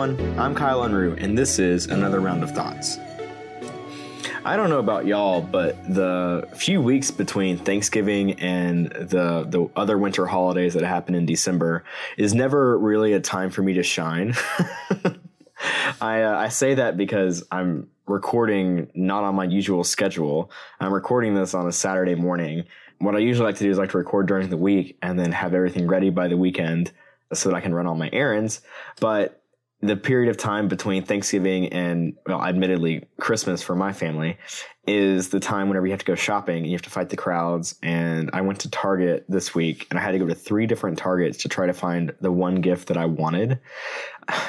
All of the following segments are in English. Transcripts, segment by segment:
everyone. I'm Kyle Unruh, and this is another round of thoughts. I don't know about y'all, but the few weeks between Thanksgiving and the the other winter holidays that happen in December is never really a time for me to shine. I uh, I say that because I'm recording not on my usual schedule. I'm recording this on a Saturday morning. What I usually like to do is like to record during the week and then have everything ready by the weekend so that I can run all my errands. But the period of time between Thanksgiving and, well, admittedly, Christmas for my family is the time whenever you have to go shopping and you have to fight the crowds. And I went to Target this week and I had to go to three different Targets to try to find the one gift that I wanted.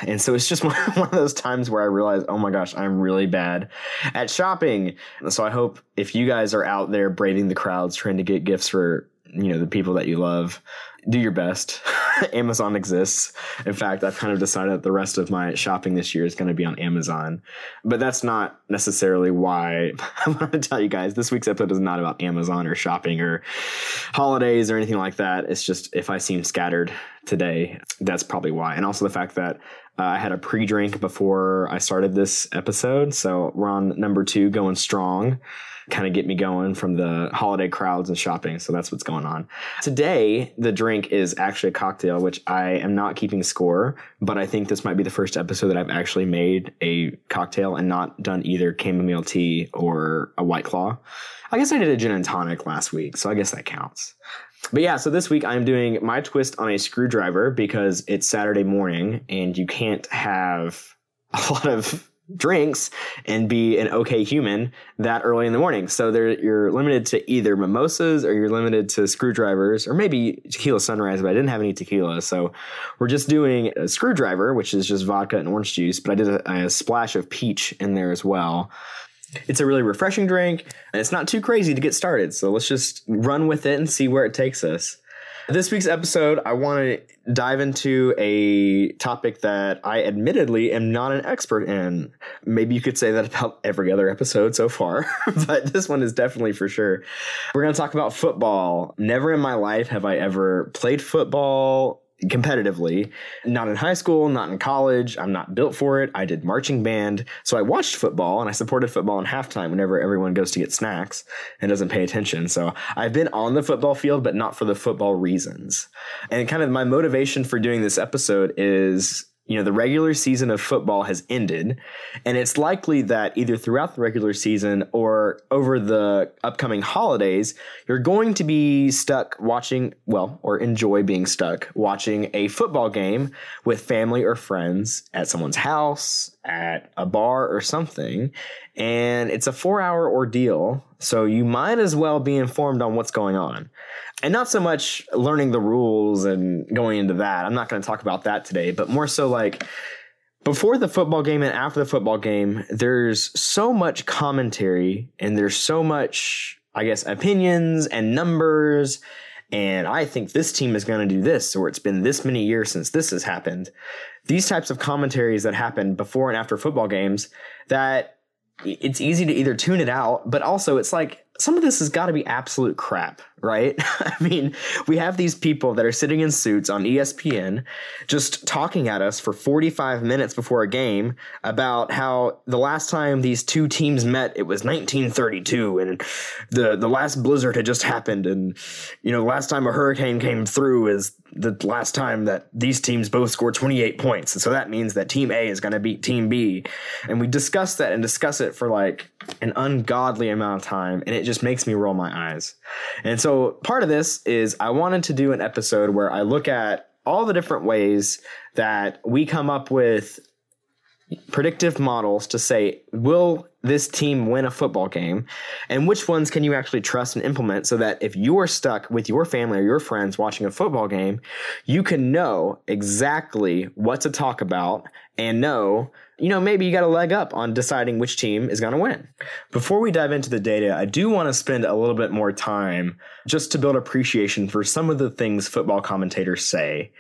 And so it's just one of those times where I realized, oh my gosh, I'm really bad at shopping. So I hope if you guys are out there braving the crowds trying to get gifts for, you know, the people that you love, do your best. Amazon exists. In fact, I've kind of decided that the rest of my shopping this year is going to be on Amazon. But that's not necessarily why I want to tell you guys this week's episode is not about Amazon or shopping or holidays or anything like that. It's just if I seem scattered today, that's probably why. And also the fact that uh, I had a pre drink before I started this episode. So we're on number two going strong kind of get me going from the holiday crowds and shopping. So that's what's going on. Today, the drink is actually a cocktail, which I am not keeping score, but I think this might be the first episode that I've actually made a cocktail and not done either chamomile tea or a white claw. I guess I did a gin and tonic last week, so I guess that counts. But yeah, so this week I'm doing my twist on a screwdriver because it's Saturday morning and you can't have a lot of drinks and be an okay human that early in the morning. So there, you're limited to either mimosas or you're limited to screwdrivers or maybe tequila sunrise, but I didn't have any tequila. So we're just doing a screwdriver, which is just vodka and orange juice, but I did a, a splash of peach in there as well. It's a really refreshing drink and it's not too crazy to get started. So let's just run with it and see where it takes us. This week's episode, I want to dive into a topic that I admittedly am not an expert in. Maybe you could say that about every other episode so far, but this one is definitely for sure. We're going to talk about football. Never in my life have I ever played football competitively. Not in high school, not in college. I'm not built for it. I did marching band. So I watched football and I supported football in halftime whenever everyone goes to get snacks and doesn't pay attention. So I've been on the football field, but not for the football reasons. And kind of my motivation for doing this episode is you know, the regular season of football has ended, and it's likely that either throughout the regular season or over the upcoming holidays, you're going to be stuck watching, well, or enjoy being stuck watching a football game with family or friends at someone's house, at a bar or something. And it's a four hour ordeal, so you might as well be informed on what's going on and not so much learning the rules and going into that. I'm not going to talk about that today, but more so like before the football game and after the football game, there's so much commentary and there's so much, I guess, opinions and numbers. And I think this team is going to do this, or it's been this many years since this has happened. These types of commentaries that happen before and after football games that it's easy to either tune it out, but also it's like some of this has got to be absolute crap, right? I mean, we have these people that are sitting in suits on ESPN just talking at us for 45 minutes before a game about how the last time these two teams met, it was 1932 and the, the last blizzard had just happened. And, you know, the last time a hurricane came through is the last time that these teams both scored 28 points. And so that means that team A is going to beat team B. And we discuss that and discuss it for like an ungodly amount of time. And it just makes me roll my eyes. And so part of this is I wanted to do an episode where I look at all the different ways that we come up with predictive models to say, will this team win a football game? And which ones can you actually trust and implement so that if you are stuck with your family or your friends watching a football game, you can know exactly what to talk about and know you know, maybe you got a leg up on deciding which team is going to win. Before we dive into the data, I do want to spend a little bit more time just to build appreciation for some of the things football commentators say.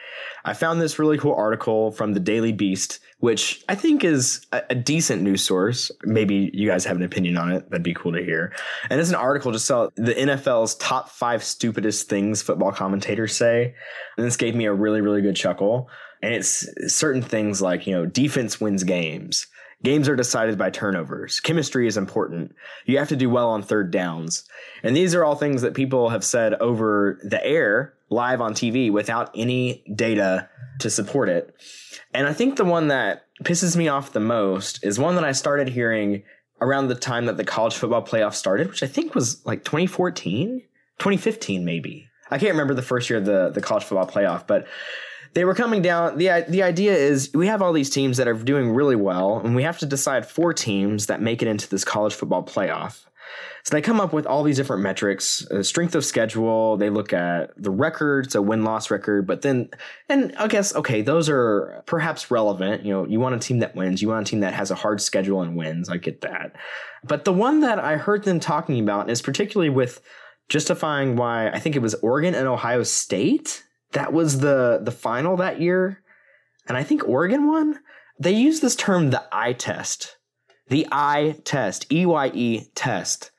I found this really cool article from the Daily Beast, which I think is a, a decent news source. Maybe you guys have an opinion on it. That'd be cool to hear. And it's an article just about the NFL's top five stupidest things football commentators say. And this gave me a really, really good chuckle. And it's certain things like, you know, defense wins games. Games are decided by turnovers. Chemistry is important. You have to do well on third downs. And these are all things that people have said over the air, live on TV, without any data to support it. And I think the one that pisses me off the most is one that I started hearing around the time that the college football playoff started, which I think was like 2014, 2015, maybe. I can't remember the first year of the, the college football playoff, but they were coming down. The, the idea is we have all these teams that are doing really well, and we have to decide four teams that make it into this college football playoff. So they come up with all these different metrics, uh, strength of schedule. They look at the record, so win loss record, but then, and I guess, okay, those are perhaps relevant. You know, you want a team that wins, you want a team that has a hard schedule and wins. I get that. But the one that I heard them talking about is particularly with justifying why I think it was Oregon and Ohio State. That was the, the final that year. And I think Oregon won. They use this term, the eye test the eye test, EYE test.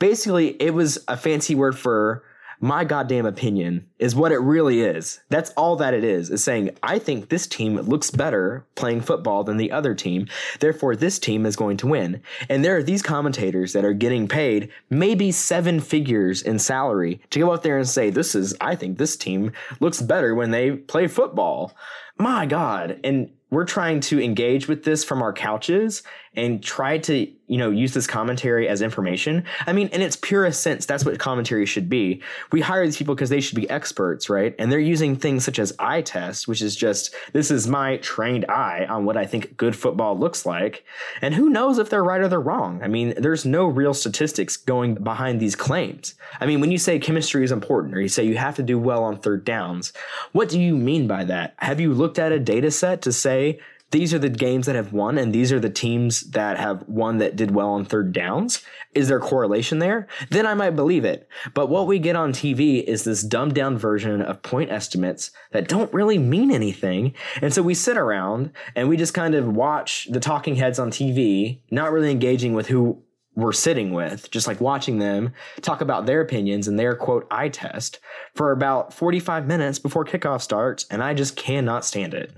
Basically, it was a fancy word for my goddamn opinion is what it really is. That's all that it is, is saying, I think this team looks better playing football than the other team. Therefore, this team is going to win. And there are these commentators that are getting paid maybe seven figures in salary to go out there and say, this is, I think this team looks better when they play football. My God. And we're trying to engage with this from our couches and try to you know use this commentary as information i mean in its purest sense that's what commentary should be we hire these people because they should be experts right? And they're using things such as eye test which is just this is my trained eye on what i think good football looks like. And who knows if they're right or they're wrong? I mean there's no real statistics going behind these claims. I mean when you say chemistry is important or you say you have to do well on third downs what do you mean by that? Have you looked at a data set to say these are the games that have won and these are the teams that have won that did well on third downs. Is there correlation there? Then I might believe it. But what we get on TV is this dumbed down version of point estimates that don't really mean anything. And so we sit around and we just kind of watch the talking heads on TV, not really engaging with who we're sitting with, just like watching them talk about their opinions and their quote eye test for about 45 minutes before kickoff starts. And I just cannot stand it.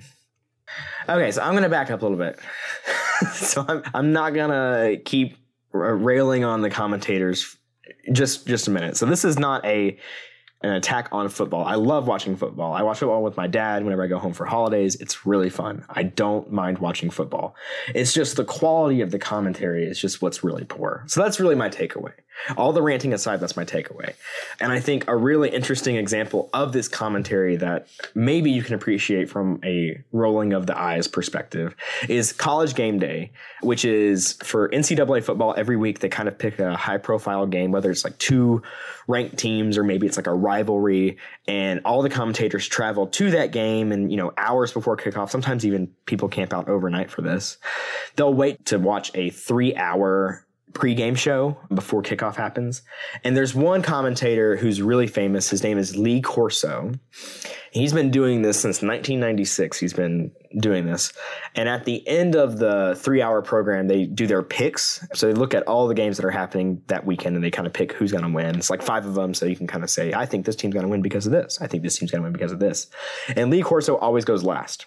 Okay, so I'm going to back up a little bit. so I'm I'm not going to keep railing on the commentators just just a minute. So this is not a an attack on football. I love watching football. I watch football with my dad whenever I go home for holidays. It's really fun. I don't mind watching football. It's just the quality of the commentary is just what's really poor. So that's really my takeaway. All the ranting aside, that's my takeaway. And I think a really interesting example of this commentary that maybe you can appreciate from a rolling of the eyes perspective is college game day, which is for NCAA football every week. They kind of pick a high profile game, whether it's like two ranked teams or maybe it's like a rivalry. And all the commentators travel to that game and, you know, hours before kickoff. Sometimes even people camp out overnight for this. They'll wait to watch a three hour pregame show before kickoff happens. And there's one commentator who's really famous. His name is Lee Corso. He's been doing this since 1996. He's been doing this. And at the end of the three hour program, they do their picks. So they look at all the games that are happening that weekend and they kind of pick who's going to win. It's like five of them. So you can kind of say, I think this team's going to win because of this. I think this team's going to win because of this. And Lee Corso always goes last.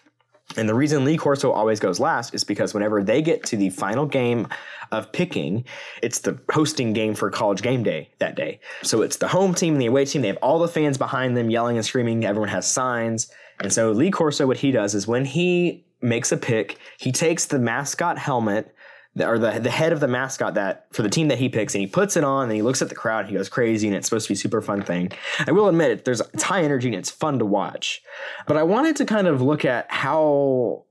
And the reason Lee Corso always goes last is because whenever they get to the final game of picking, it's the hosting game for college game day that day. So it's the home team and the away team. They have all the fans behind them yelling and screaming. Everyone has signs. And so Lee Corso, what he does is when he makes a pick, he takes the mascot helmet or the the head of the mascot that for the team that he picks, and he puts it on, and he looks at the crowd, and he goes crazy, and it's supposed to be a super fun thing. I will admit it, there's it's high energy and it's fun to watch, but I wanted to kind of look at how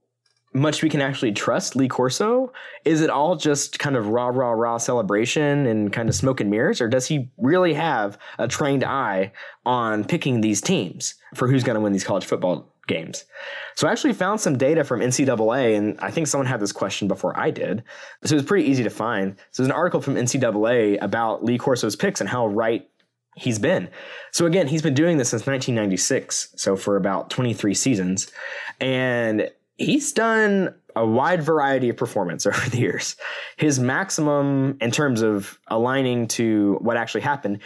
much we can actually trust Lee Corso. Is it all just kind of rah rah rah celebration and kind of smoke and mirrors, or does he really have a trained eye on picking these teams for who's going to win these college football games. So I actually found some data from NCAA, and I think someone had this question before I did. So it was pretty easy to find. So there's an article from NCAA about Lee Corso's picks and how right he's been. So again, he's been doing this since 1996, so for about 23 seasons, and he's done a wide variety of performance over the years. His maximum in terms of aligning to what actually happened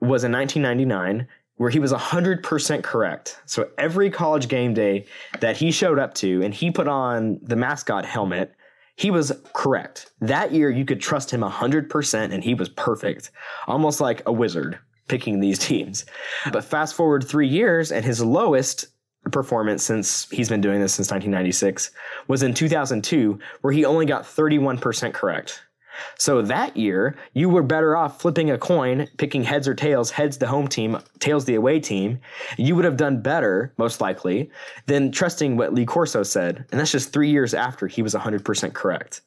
was in 1999 where he was 100% correct. So every college game day that he showed up to and he put on the mascot helmet, he was correct. That year, you could trust him 100% and he was perfect, almost like a wizard picking these teams. But fast forward three years, and his lowest performance since he's been doing this since 1996 was in 2002, where he only got 31% correct. So that year, you were better off flipping a coin, picking heads or tails, heads the home team, tails the away team. You would have done better, most likely, than trusting what Lee Corso said. And that's just three years after he was 100% correct.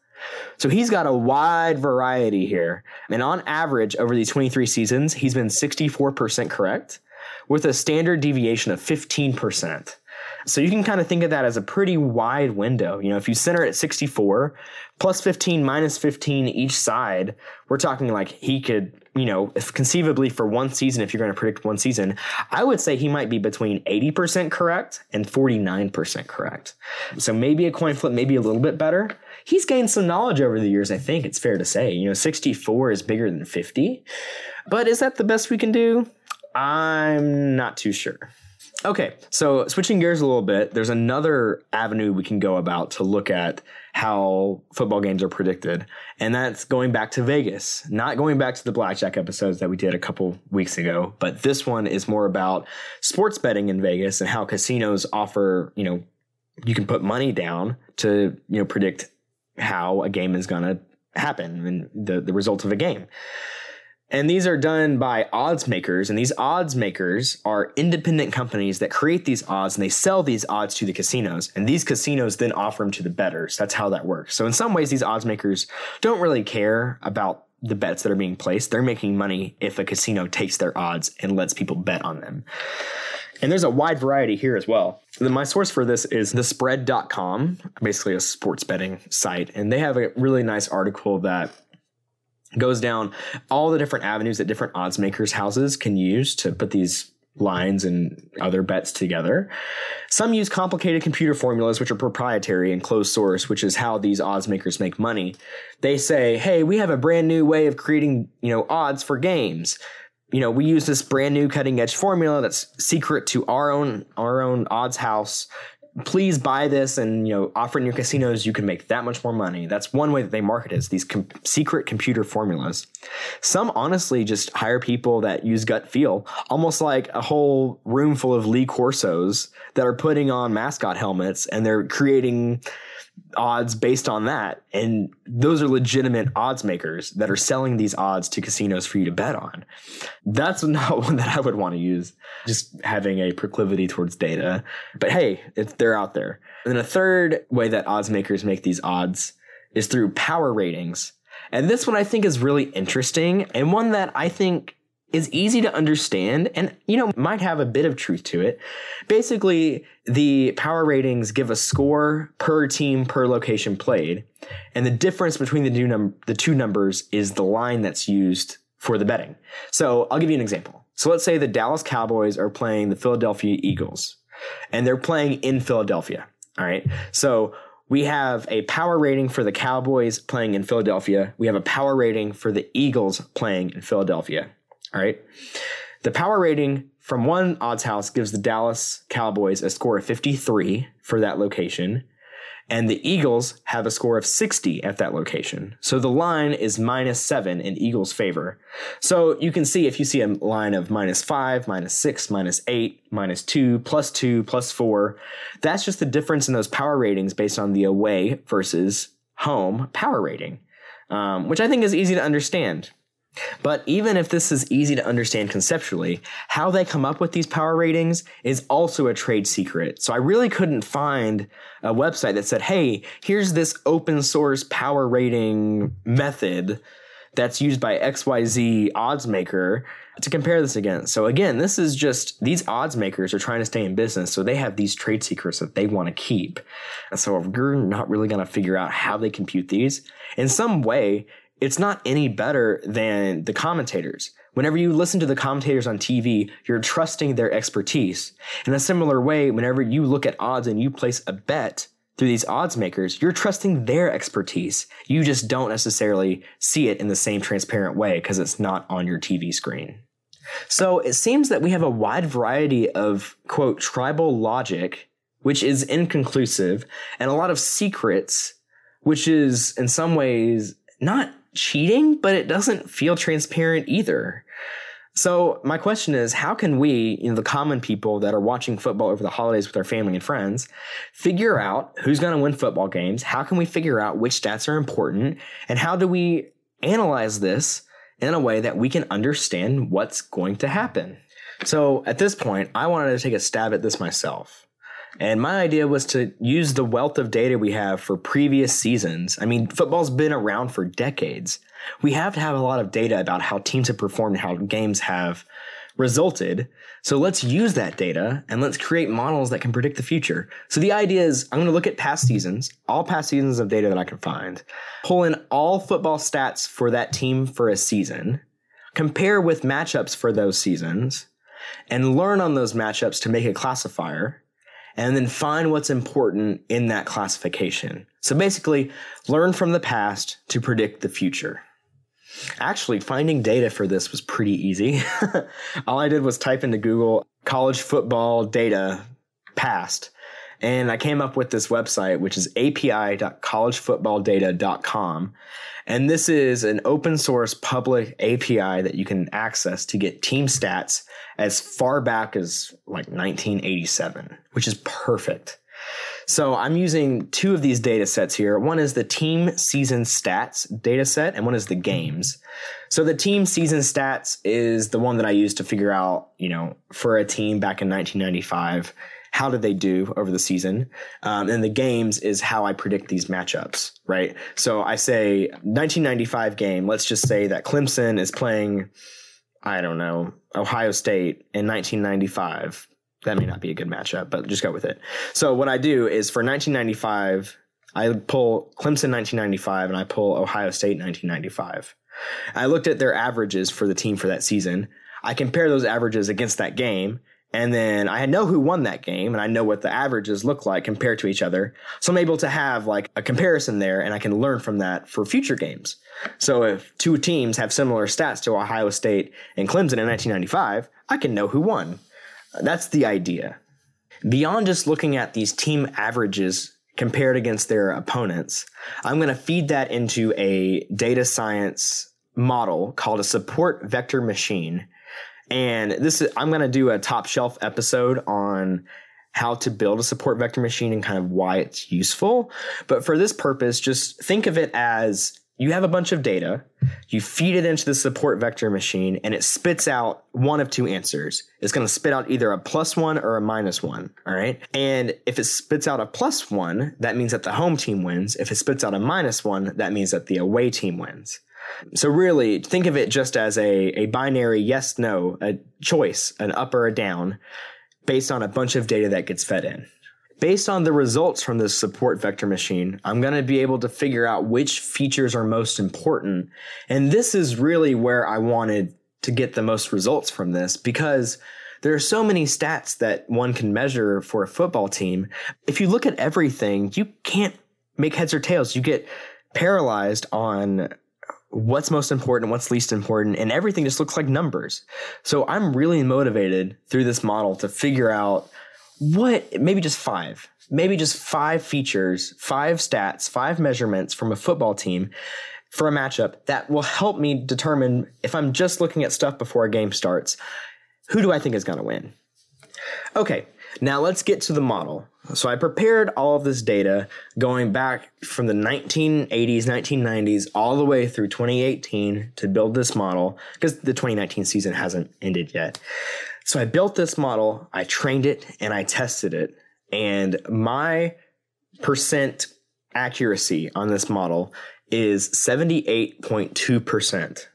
So he's got a wide variety here. And on average, over these 23 seasons, he's been 64% correct with a standard deviation of 15%. So you can kind of think of that as a pretty wide window. You know, if you center it at 64, plus 15, minus 15 each side, we're talking like he could, you know, if conceivably for one season, if you're going to predict one season, I would say he might be between 80% correct and 49% correct. So maybe a coin flip, maybe a little bit better. He's gained some knowledge over the years, I think it's fair to say. You know, 64 is bigger than 50. But is that the best we can do? I'm not too sure. Okay, so switching gears a little bit, there's another avenue we can go about to look at how football games are predicted, and that's going back to Vegas. Not going back to the blackjack episodes that we did a couple weeks ago, but this one is more about sports betting in Vegas and how casinos offer, you know, you can put money down to, you know, predict how a game is going to happen and the, the result of a game. And these are done by odds makers. And these odds makers are independent companies that create these odds and they sell these odds to the casinos. And these casinos then offer them to the bettors. That's how that works. So in some ways, these odds makers don't really care about the bets that are being placed. They're making money if a casino takes their odds and lets people bet on them. And there's a wide variety here as well. My source for this is thespread.com, basically a sports betting site. And they have a really nice article that goes down all the different avenues that different odds makers houses can use to put these lines and other bets together. Some use complicated computer formulas, which are proprietary and closed source, which is how these odds makers make money. They say, hey, we have a brand new way of creating, you know, odds for games. You know, we use this brand new cutting edge formula that's secret to our own our own odds house please buy this and you know offer in your casinos you can make that much more money. That's one way that they market is these com- secret computer formulas. Some honestly just hire people that use gut feel almost like a whole room full of lee corsos that are putting on mascot helmets and they're creating odds based on that. And those are legitimate odds makers that are selling these odds to casinos for you to bet on. That's not one that I would want to use, just having a proclivity towards data. But hey, if they're out there. And then a third way that odds makers make these odds is through power ratings. And this one I think is really interesting and one that I think is easy to understand and you know might have a bit of truth to it basically the power ratings give a score per team per location played and the difference between the two, num- the two numbers is the line that's used for the betting so i'll give you an example so let's say the dallas cowboys are playing the philadelphia eagles and they're playing in philadelphia all right so we have a power rating for the Cowboys playing in Philadelphia. We have a power rating for the Eagles playing in Philadelphia. All right. The power rating from one odds house gives the Dallas Cowboys a score of 53 for that location, and the Eagles have a score of 60 at that location. So the line is minus seven in Eagles' favor. So you can see if you see a line of minus five, minus six, minus eight, minus two, plus two, plus four, that's just the difference in those power ratings based on the away versus home power rating, um, which I think is easy to understand. But even if this is easy to understand conceptually, how they come up with these power ratings is also a trade secret. So I really couldn't find a website that said, hey, here's this open source power rating method that's used by XYZ odds maker to compare this against. So again, this is just these odds makers are trying to stay in business, so they have these trade secrets that they want to keep. And so you're not really going to figure out how they compute these, in some way, it's not any better than the commentators. Whenever you listen to the commentators on TV, you're trusting their expertise. In a similar way, whenever you look at odds and you place a bet through these odds makers, you're trusting their expertise. You just don't necessarily see it in the same transparent way because it's not on your TV screen. So it seems that we have a wide variety of, quote, tribal logic, which is inconclusive, and a lot of secrets, which is in some ways not cheating, but it doesn't feel transparent either. So my question is, how can we, you know, the common people that are watching football over the holidays with our family and friends, figure out who's going to win football games? How can we figure out which stats are important? And how do we analyze this in a way that we can understand what's going to happen? So at this point, I wanted to take a stab at this myself. And my idea was to use the wealth of data we have for previous seasons. I mean, football's been around for decades. We have to have a lot of data about how teams have performed how games have resulted. So let's use that data and let's create models that can predict the future. So the idea is I'm going to look at past seasons, all past seasons of data that I can find, pull in all football stats for that team for a season, compare with matchups for those seasons, and learn on those matchups to make a classifier and then find what's important in that classification. So basically, learn from the past to predict the future. Actually, finding data for this was pretty easy. All I did was type into Google college football data past, and I came up with this website, which is api.collegefootballdata.com. And this is an open source public API that you can access to get team stats as far back as like 1987, which is perfect. So I'm using two of these data sets here. One is the team season stats data set, and one is the games. So the team season stats is the one that I use to figure out, you know, for a team back in 1995 how did they do over the season? Um, and the games is how I predict these matchups, right? So I say 1995 game, let's just say that Clemson is playing, I don't know, Ohio State in 1995. That may not be a good matchup, but just go with it. So what I do is for 1995, I pull Clemson 1995 and I pull Ohio State 1995. I looked at their averages for the team for that season. I compare those averages against that game and then I know who won that game and I know what the averages look like compared to each other. So I'm able to have like a comparison there and I can learn from that for future games. So if two teams have similar stats to Ohio State and Clemson in 1995, I can know who won. That's the idea. Beyond just looking at these team averages compared against their opponents, I'm going to feed that into a data science model called a support vector machine and this is, I'm going to do a top shelf episode on how to build a support vector machine and kind of why it's useful. But for this purpose, just think of it as you have a bunch of data, you feed it into the support vector machine, and it spits out one of two answers. It's going to spit out either a plus one or a minus one. All right. And if it spits out a plus one, that means that the home team wins. If it spits out a minus one, that means that the away team wins. So really think of it just as a, a binary yes, no, a choice, an up or a down based on a bunch of data that gets fed in. Based on the results from this support vector machine, I'm going to be able to figure out which features are most important. And this is really where I wanted to get the most results from this because there are so many stats that one can measure for a football team. If you look at everything, you can't make heads or tails. You get paralyzed on what's most important, what's least important, and everything just looks like numbers. So I'm really motivated through this model to figure out what, maybe just five, maybe just five features, five stats, five measurements from a football team for a matchup that will help me determine if I'm just looking at stuff before a game starts, who do I think is going to win? Okay, now let's get to the model. So I prepared all of this data going back from the 1980s, 1990s, all the way through 2018 to build this model because the 2019 season hasn't ended yet. So I built this model, I trained it, and I tested it. And my percent accuracy on this model is 78.2%,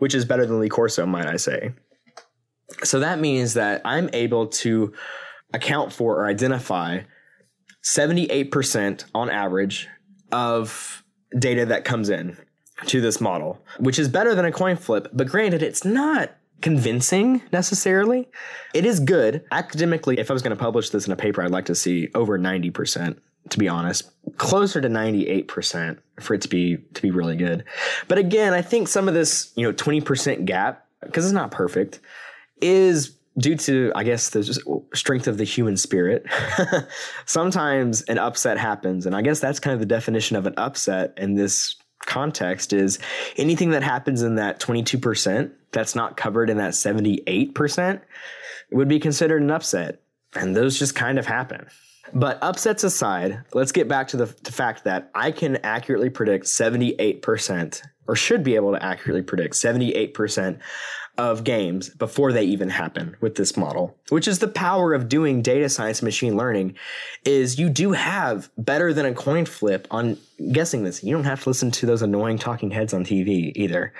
which is better than Lee Corso, might I say. So that means that I'm able to account for or identify 78% on average of data that comes in to this model, which is better than a coin flip. But granted, it's not convincing necessarily. It is good. Academically, if I was going to publish this in a paper, I'd like to see over 90%, to be honest. Closer to 98% for it to be to be really good. But again, I think some of this, you know, 20% gap, because it's not perfect, is due to, I guess, the strength of the human spirit. Sometimes an upset happens. And I guess that's kind of the definition of an upset in this context is anything that happens in that 22% that's not covered in that 78% would be considered an upset. And those just kind of happen. But upsets aside, let's get back to the, the fact that I can accurately predict 78%, or should be able to accurately predict 78% of games before they even happen with this model, which is the power of doing data science and machine learning is you do have better than a coin flip on guessing this. You don't have to listen to those annoying talking heads on TV either.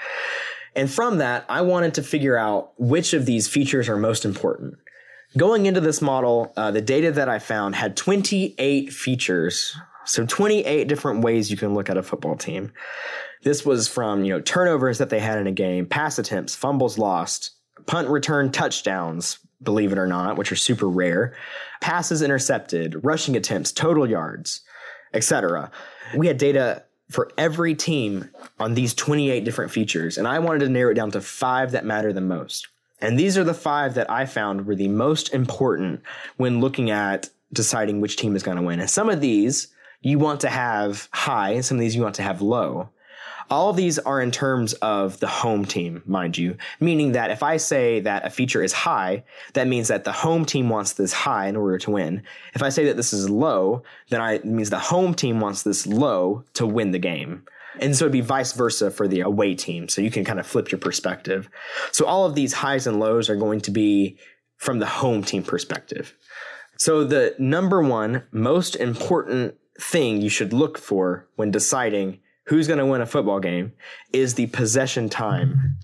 And from that, I wanted to figure out which of these features are most important. Going into this model, uh, the data that I found had 28 features. So 28 different ways you can look at a football team. This was from, you know, turnovers that they had in a game, pass attempts, fumbles lost, punt return touchdowns, believe it or not, which are super rare, passes intercepted, rushing attempts, total yards, etc. We had data for every team on these 28 different features, and I wanted to narrow it down to 5 that matter the most. And these are the 5 that I found were the most important when looking at deciding which team is going to win. And some of these you want to have high, and some of these you want to have low. All of these are in terms of the home team, mind you, meaning that if I say that a feature is high, that means that the home team wants this high in order to win. If I say that this is low, then I, it means the home team wants this low to win the game. And so it'd be vice versa for the away team. So you can kind of flip your perspective. So all of these highs and lows are going to be from the home team perspective. So the number one most important thing you should look for when deciding who's going to win a football game is the possession time.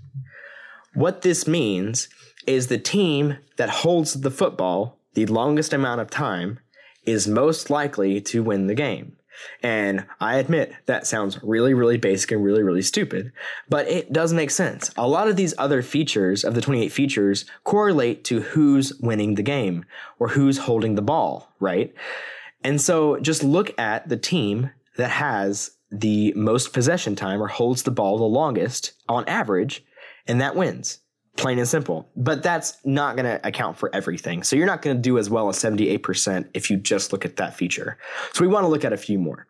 What this means is the team that holds the football the longest amount of time is most likely to win the game. And I admit that sounds really, really basic and really, really stupid, but it does make sense. A lot of these other features of the 28 features correlate to who's winning the game or who's holding the ball, right? And so just look at the team that has the most possession time or holds the ball the longest on average, and that wins. Plain and simple. But that's not going to account for everything. So you're not going to do as well as 78% if you just look at that feature. So we want to look at a few more.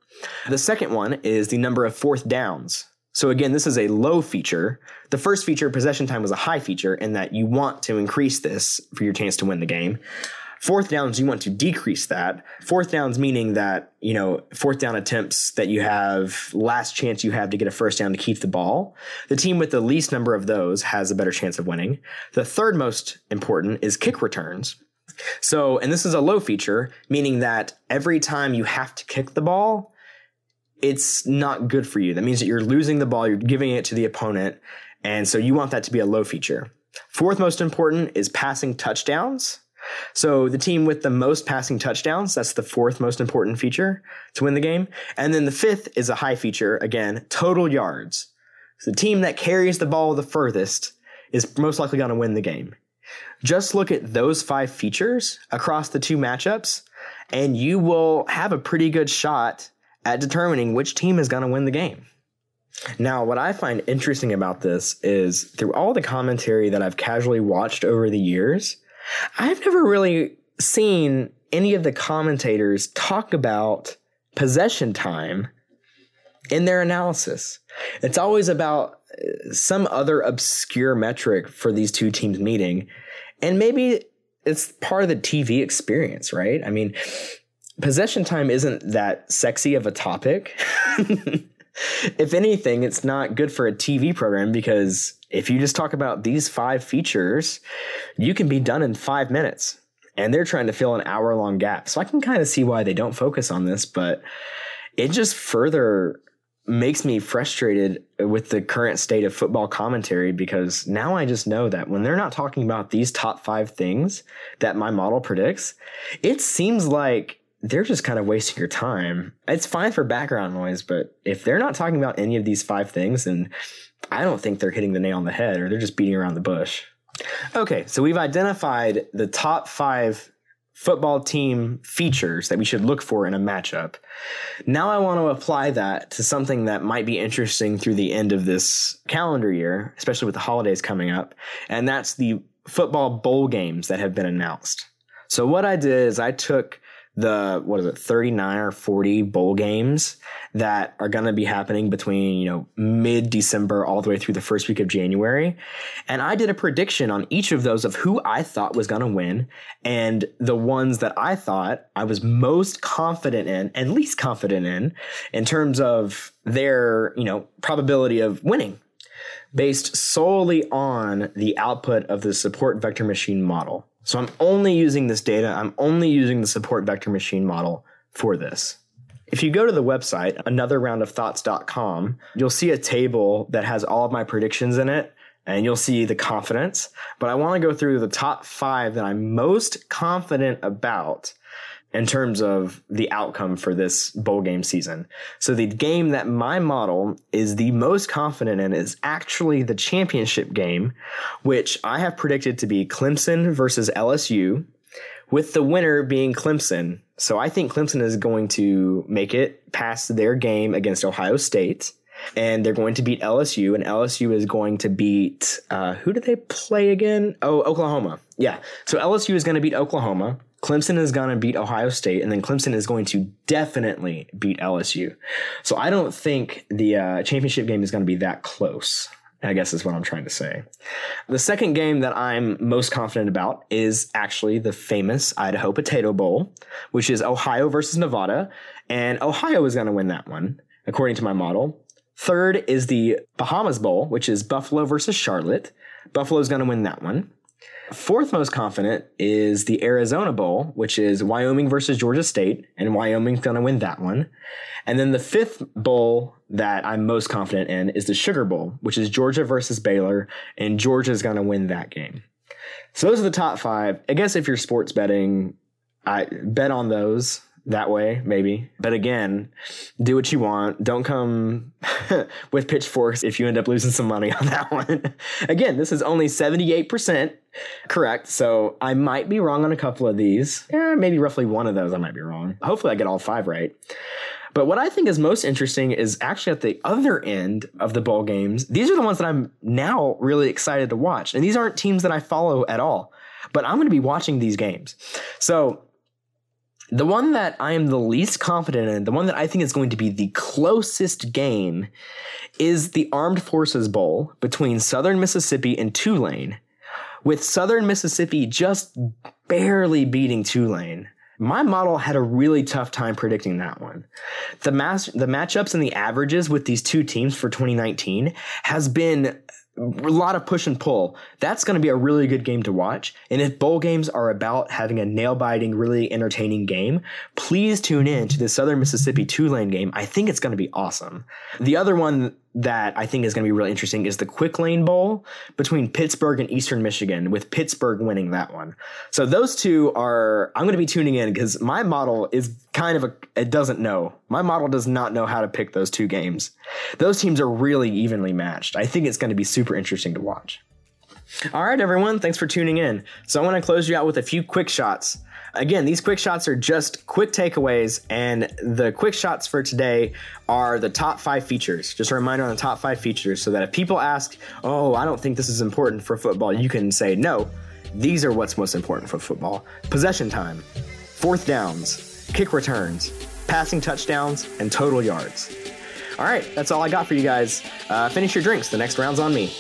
The second one is the number of fourth downs. So again, this is a low feature. The first feature, possession time, was a high feature in that you want to increase this for your chance to win the game. Fourth downs, you want to decrease that. Fourth downs meaning that, you know, fourth down attempts that you have, last chance you have to get a first down to keep the ball. The team with the least number of those has a better chance of winning. The third most important is kick returns. So, and this is a low feature, meaning that every time you have to kick the ball, it's not good for you. That means that you're losing the ball, you're giving it to the opponent. And so you want that to be a low feature. Fourth most important is passing touchdowns. So the team with the most passing touchdowns, that's the fourth most important feature to win the game. And then the fifth is a high feature, again, total yards. So the team that carries the ball the furthest is most likely going to win the game. Just look at those five features across the two matchups, and you will have a pretty good shot at determining which team is going to win the game. Now, what I find interesting about this is through all the commentary that I've casually watched over the years, I've never really seen any of the commentators talk about possession time in their analysis. It's always about uh, some other obscure metric for these two teams meeting. And maybe it's part of the TV experience, right? I mean, possession time isn't that sexy of a topic. if anything, it's not good for a TV program because if you just talk about these five features, you can be done in five minutes. And they're trying to fill an hour long gap. So I can kind of see why they don't focus on this, but it just further makes me frustrated with the current state of football commentary because now I just know that when they're not talking about these top five things that my model predicts, it seems like they're just kind of wasting your time. It's fine for background noise, but if they're not talking about any of these five things, then I don't think they're hitting the nail on the head or they're just beating around the bush. Okay, so we've identified the top five football team features that we should look for in a matchup. Now I want to apply that to something that might be interesting through the end of this calendar year, especially with the holidays coming up, and that's the football bowl games that have been announced. So what I did is I took the what is it 39 or 40 bowl games that are going to be happening between you know mid December all the way through the first week of January. And I did a prediction on each of those of who I thought was going to win and the ones that I thought I was most confident in and least confident in in terms of their you know probability of winning based solely on the output of the support vector machine model so I'm only using this data, I'm only using the support vector machine model for this. If you go to the website, anotherroundofthoughts.com, you'll see a table that has all of my predictions in it and you'll see the confidence. But I want to go through the top five that I'm most confident about in terms of the outcome for this bowl game season. So the game that my model is the most confident in is actually the championship game, which I have predicted to be Clemson versus LSU, with the winner being Clemson. So I think Clemson is going to make it past their game against Ohio State. And they're going to beat LSU, and LSU is going to beat uh, who did they play again? Oh, Oklahoma. Yeah. So LSU is going to beat Oklahoma. Clemson is going to beat Ohio State, and then Clemson is going to definitely beat LSU. So I don't think the uh, championship game is going to be that close. I guess is what I'm trying to say. The second game that I'm most confident about is actually the famous Idaho Potato Bowl, which is Ohio versus Nevada. And Ohio is going to win that one, according to my model. Third is the Bahamas Bowl, which is Buffalo versus Charlotte. Buffalo is going to win that one. Fourth most confident is the Arizona Bowl, which is Wyoming versus Georgia State, and Wyoming's going to win that one. And then the fifth bowl that I'm most confident in is the Sugar Bowl, which is Georgia versus Baylor, and Georgia's going to win that game. So those are the top five. I guess if you're sports betting, I bet on those that way, maybe. But again, do what you want. Don't come with pitchforks if you end up losing some money on that one. again, this is only 78% correct. So I might be wrong on a couple of these. Yeah, maybe roughly one of those I might be wrong. Hopefully I get all five right. But what I think is most interesting is actually at the other end of the bowl games. These are the ones that I'm now really excited to watch. And these aren't teams that I follow at all. But I'm going to be watching these games. So the one that I am the least confident in, the one that I think is going to be the closest game, is the Armed Forces Bowl between Southern Mississippi and Tulane, with Southern Mississippi just barely beating Tulane. My model had a really tough time predicting that one. The mass, the matchups and the averages with these two teams for 2019 has been a lot of push and pull. That's going to be a really good game to watch. And if bowl games are about having a nail biting, really entertaining game, please tune in to the Southern Mississippi Tulane game. I think it's going to be awesome. The other one that I think is going to be really interesting is the Quick Lane Bowl between Pittsburgh and Eastern Michigan, with Pittsburgh winning that one. So those two are, I'm going to be tuning in because my model is kind of a, it doesn't know. My model does not know how to pick those two games. Those teams are really evenly matched. I think it's going to be super interesting to watch. All right, everyone, thanks for tuning in. So I want to close you out with a few quick shots. Again, these quick shots are just quick takeaways, and the quick shots for today are the top five features. Just a reminder on the top five features so that if people ask, Oh, I don't think this is important for football, you can say, No, these are what's most important for football possession time, fourth downs, kick returns, passing touchdowns, and total yards. All right, that's all I got for you guys. Uh, finish your drinks. The next round's on me.